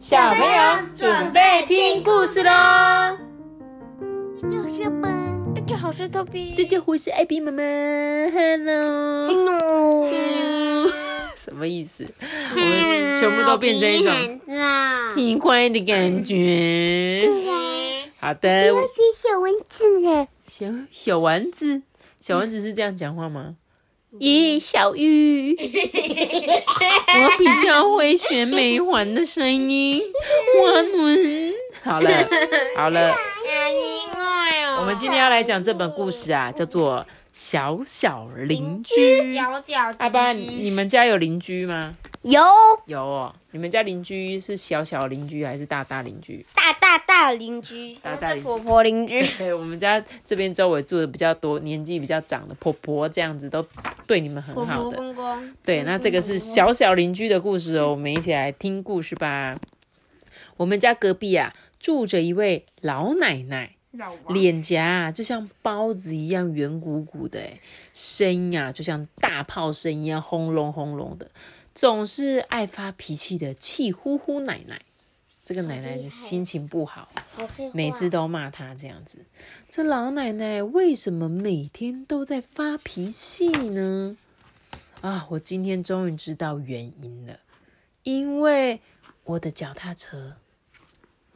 小朋友准备听故事喽！大家好，大家好，我是 Toby。大家好，我是艾比妈妈。Hello。Hello。什么意思？我们全部都变成一种奇怪的感觉。好的。我是小蚊子呢。小小丸子，小丸子是这样讲话吗？咦，小玉，我比较会学美环的声音，我们。好了，好了，我们今天要来讲这本故事啊，叫做《小小邻居》。角角，阿爸，你们家有邻居吗？有有哦。你们家邻居是小小邻居还是大大邻居？大大大邻居，大大邻居婆婆邻居。对，我们家这边周围住的比较多，年纪比较长的婆婆，这样子都对你们很好的。公公，对，那这个是小小邻居的故事哦，我们一起来听故事吧。我们家隔壁啊，住着一位老奶奶，脸颊啊就像包子一样圆鼓鼓的，哎，声音啊就像大炮声一样轰隆轰隆的，总是爱发脾气的气呼呼奶奶。这个奶奶的心情不好，每次都骂她这样子。这老奶奶为什么每天都在发脾气呢？啊，我今天终于知道原因了，因为我的脚踏车。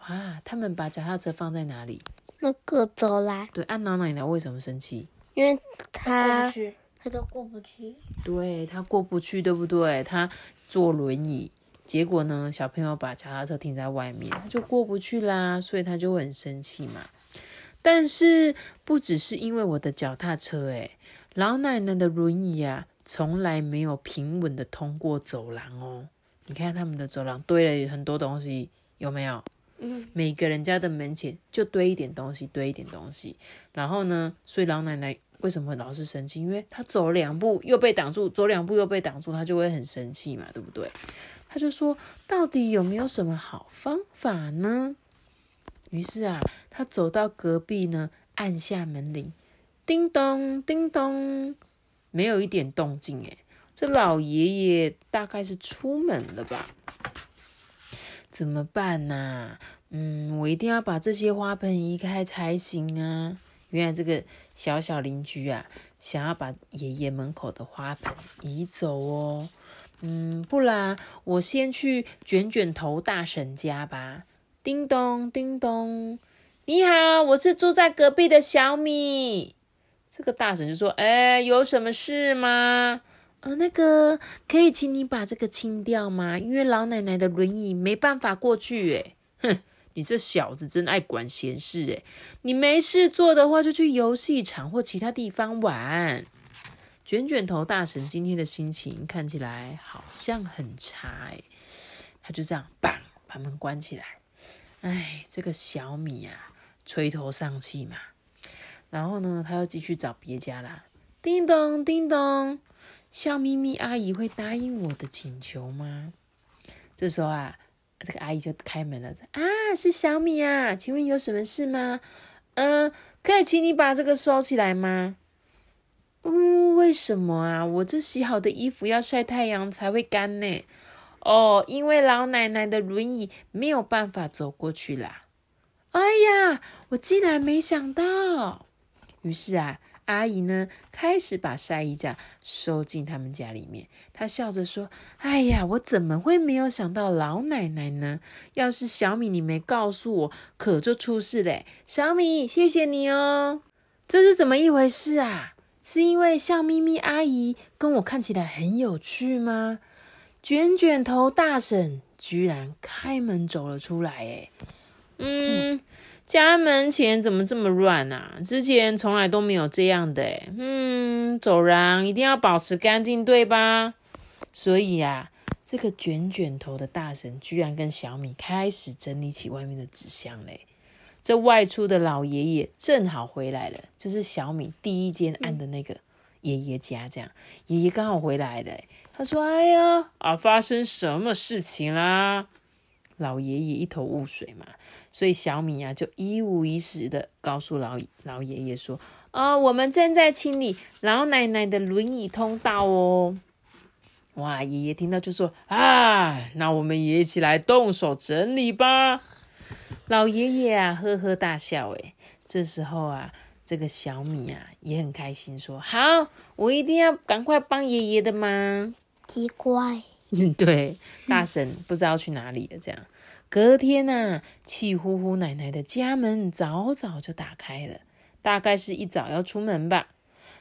哇，他们把脚踏车放在哪里？那个走啦，对，按老奶奶为什么生气？因为他他都过不去。对他过不去，对不对？他坐轮椅，结果呢，小朋友把脚踏车停在外面，他就过不去啦，所以他就会很生气嘛。但是不只是因为我的脚踏车，诶老奶奶的轮椅啊，从来没有平稳的通过走廊哦。你看他们的走廊堆了很多东西，有没有？嗯，每个人家的门前就堆一点东西，堆一点东西。然后呢，所以老奶奶为什么老是生气？因为他走两步又被挡住，走两步又被挡住，他就会很生气嘛，对不对？他就说：“到底有没有什么好方法呢？”于是啊，他走到隔壁呢，按下门铃，叮咚叮咚，没有一点动静。诶，这老爷爷大概是出门了吧？怎么办呢、嗯，我一定要把这些花盆移开才行啊！原来这个小小邻居啊，想要把爷爷门口的花盆移走哦。嗯，不然我先去卷卷头大婶家吧。叮咚叮咚，你好，我是住在隔壁的小米。这个大婶就说：“哎，有什么事吗？”呃，那个可以请你把这个清掉吗？因为老奶奶的轮椅没办法过去。哎，哼，你这小子真爱管闲事。哎，你没事做的话，就去游戏场或其他地方玩。卷卷头大神今天的心情看起来好像很差。哎，他就这样，砰，把门关起来。哎，这个小米啊，垂头丧气嘛。然后呢，他又继续找别家啦。叮咚，叮咚。笑眯眯阿姨会答应我的请求吗？这时候啊，这个阿姨就开门了，啊，是小米啊，请问有什么事吗？嗯、可以请你把这个收起来吗？嗯，为什么啊？我这洗好的衣服要晒太阳才会干呢。哦，因为老奶奶的轮椅没有办法走过去啦。哎呀，我竟然没想到。于是啊。阿姨呢，开始把晒衣架收进他们家里面。她笑着说：“哎呀，我怎么会没有想到老奶奶呢？要是小米你没告诉我，可就出事嘞！小米，谢谢你哦。这是怎么一回事啊？是因为笑眯眯阿姨跟我看起来很有趣吗？卷卷头大婶居然开门走了出来，哎，嗯。”家门前怎么这么乱啊？之前从来都没有这样的诶嗯，走廊一定要保持干净，对吧？所以啊，这个卷卷头的大神居然跟小米开始整理起外面的纸箱嘞。这外出的老爷爷正好回来了，就是小米第一间按的那个爷爷家，这样爷爷刚好回来了。他说：“哎呀，啊，发生什么事情啦？”老爷爷一头雾水嘛，所以小米啊就一五一十的告诉老老爷爷说：“哦，我们正在清理老奶奶的轮椅通道哦。”哇，爷爷听到就说啊，那我们也一起来动手整理吧。老爷爷啊，呵呵大笑。诶，这时候啊，这个小米啊也很开心，说好，我一定要赶快帮爷爷的忙。奇怪，嗯，对，大婶不知道去哪里了。这样，隔天呐，气呼呼奶奶的家门早早就打开了，大概是一早要出门吧。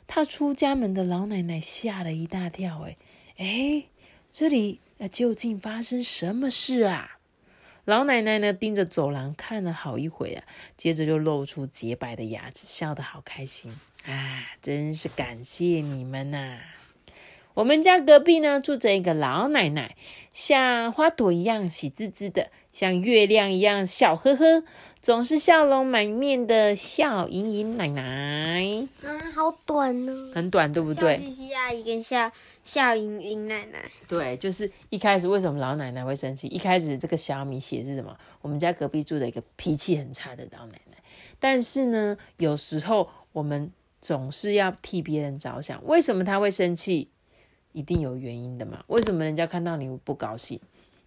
踏出家门的老奶奶吓了一大跳。诶，哎，这里啊究竟发生什么事啊？老奶奶呢，盯着走廊看了好一会啊，接着就露出洁白的牙齿，笑得好开心啊！真是感谢你们呐！我们家隔壁呢，住着一个老奶奶，像花朵一样喜滋滋的，像月亮一样笑呵呵，总是笑容满面的笑盈盈奶奶。啊，好短呢，很短，对不对？笑嘻嘻阿姨跟笑笑盈盈奶奶。对，就是一开始为什么老奶奶会生气？一开始这个小米写是什么？我们家隔壁住的一个脾气很差的老奶奶。但是呢，有时候我们总是要替别人着想，为什么他会生气？一定有原因的嘛？为什么人家看到你不高兴，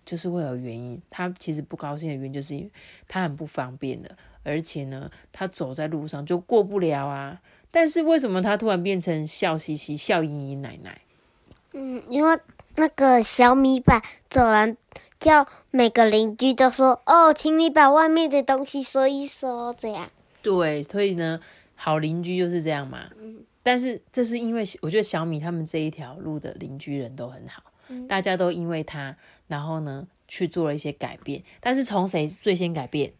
就是会有原因。他其实不高兴的原因，就是因为他很不方便的，而且呢，他走在路上就过不了啊。但是为什么他突然变成笑嘻嘻、笑盈盈奶奶？嗯，因为那个小米把走廊叫每个邻居都说：“哦，请你把外面的东西收一收。”这样。对，所以呢，好邻居就是这样嘛。嗯。但是这是因为我觉得小米他们这一条路的邻居人都很好，大家都因为他，然后呢去做了一些改变。但是从谁最先改变？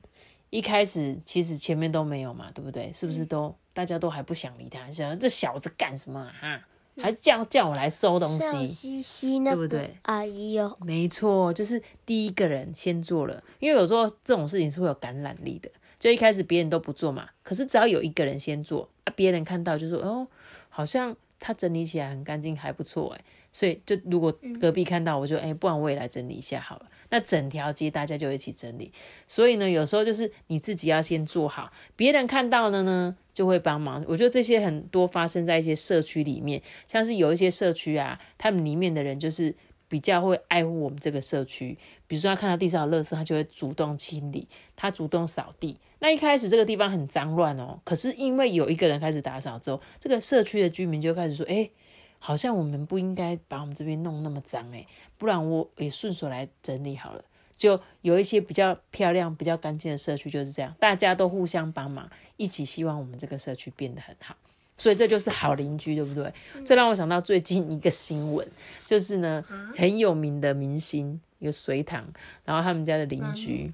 一开始其实前面都没有嘛，对不对？是不是都大家都还不想理他，想这小子干什么啊？还是叫叫我来收东西？嘻嘻，对不对？阿姨哦，没错，就是第一个人先做了，因为有时候这种事情是会有感染力的。就一开始别人都不做嘛，可是只要有一个人先做啊，别人看到就说哦，好像他整理起来很干净，还不错哎。所以就如果隔壁看到，我就哎，不然我也来整理一下好了。那整条街大家就一起整理。所以呢，有时候就是你自己要先做好，别人看到了呢就会帮忙。我觉得这些很多发生在一些社区里面，像是有一些社区啊，他们里面的人就是比较会爱护我们这个社区。比如说他看到地上的垃圾，他就会主动清理，他主动扫地。那一开始这个地方很脏乱哦，可是因为有一个人开始打扫之后，这个社区的居民就开始说：“哎，好像我们不应该把我们这边弄那么脏哎，不然我也顺手来整理好了。”就有一些比较漂亮、比较干净的社区就是这样，大家都互相帮忙，一起希望我们这个社区变得很好。所以这就是好邻居，对不对？这让我想到最近一个新闻，就是呢很有名的明星有隋唐，然后他们家的邻居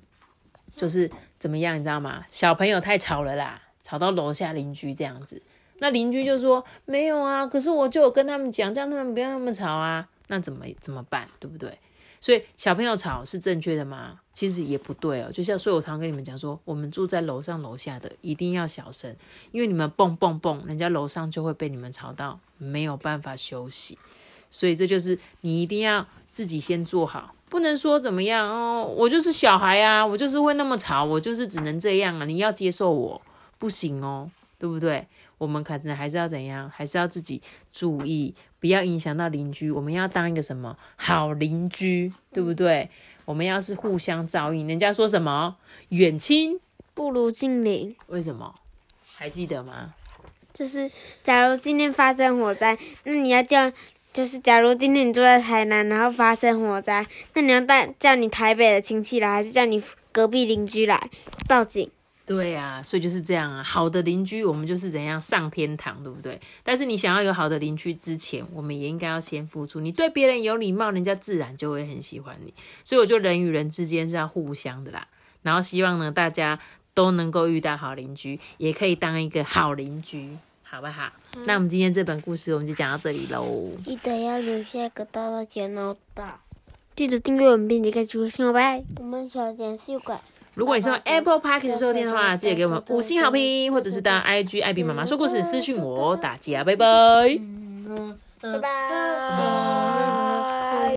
就是。怎么样，你知道吗？小朋友太吵了啦，吵到楼下邻居这样子。那邻居就说没有啊，可是我就有跟他们讲，叫他们不要那么吵啊。那怎么怎么办，对不对？所以小朋友吵是正确的吗？其实也不对哦。就像所以我常跟你们讲说，我们住在楼上楼下的一定要小声，因为你们蹦蹦蹦，人家楼上就会被你们吵到，没有办法休息。所以这就是你一定要自己先做好。不能说怎么样哦，我就是小孩啊，我就是会那么吵，我就是只能这样啊，你要接受我，不行哦，对不对？我们可能还是要怎样，还是要自己注意，不要影响到邻居。我们要当一个什么好邻居，对不对？我们要是互相照应，人家说什么远亲不如近邻，为什么？还记得吗？就是假如今天发生火灾，那你要叫。就是，假如今天你住在台南，然后发生火灾，那你要带叫你台北的亲戚来，还是叫你隔壁邻居来报警？对呀，所以就是这样啊。好的邻居，我们就是怎样上天堂，对不对？但是你想要有好的邻居之前，我们也应该要先付出。你对别人有礼貌，人家自然就会很喜欢你。所以我觉得人与人之间是要互相的啦。然后希望呢，大家都能够遇到好邻居，也可以当一个好邻居。好不好？那我们今天这本故事我们就讲到这里喽。记得要留下个大大的脑袋，记得订阅我们并且开启小铃拜。我们小点小怪。如果你是用 Apple Park 收听的话，记得给我们五星好评，或者是到 IG 艾比妈妈说故事私信我，大家拜拜。拜拜。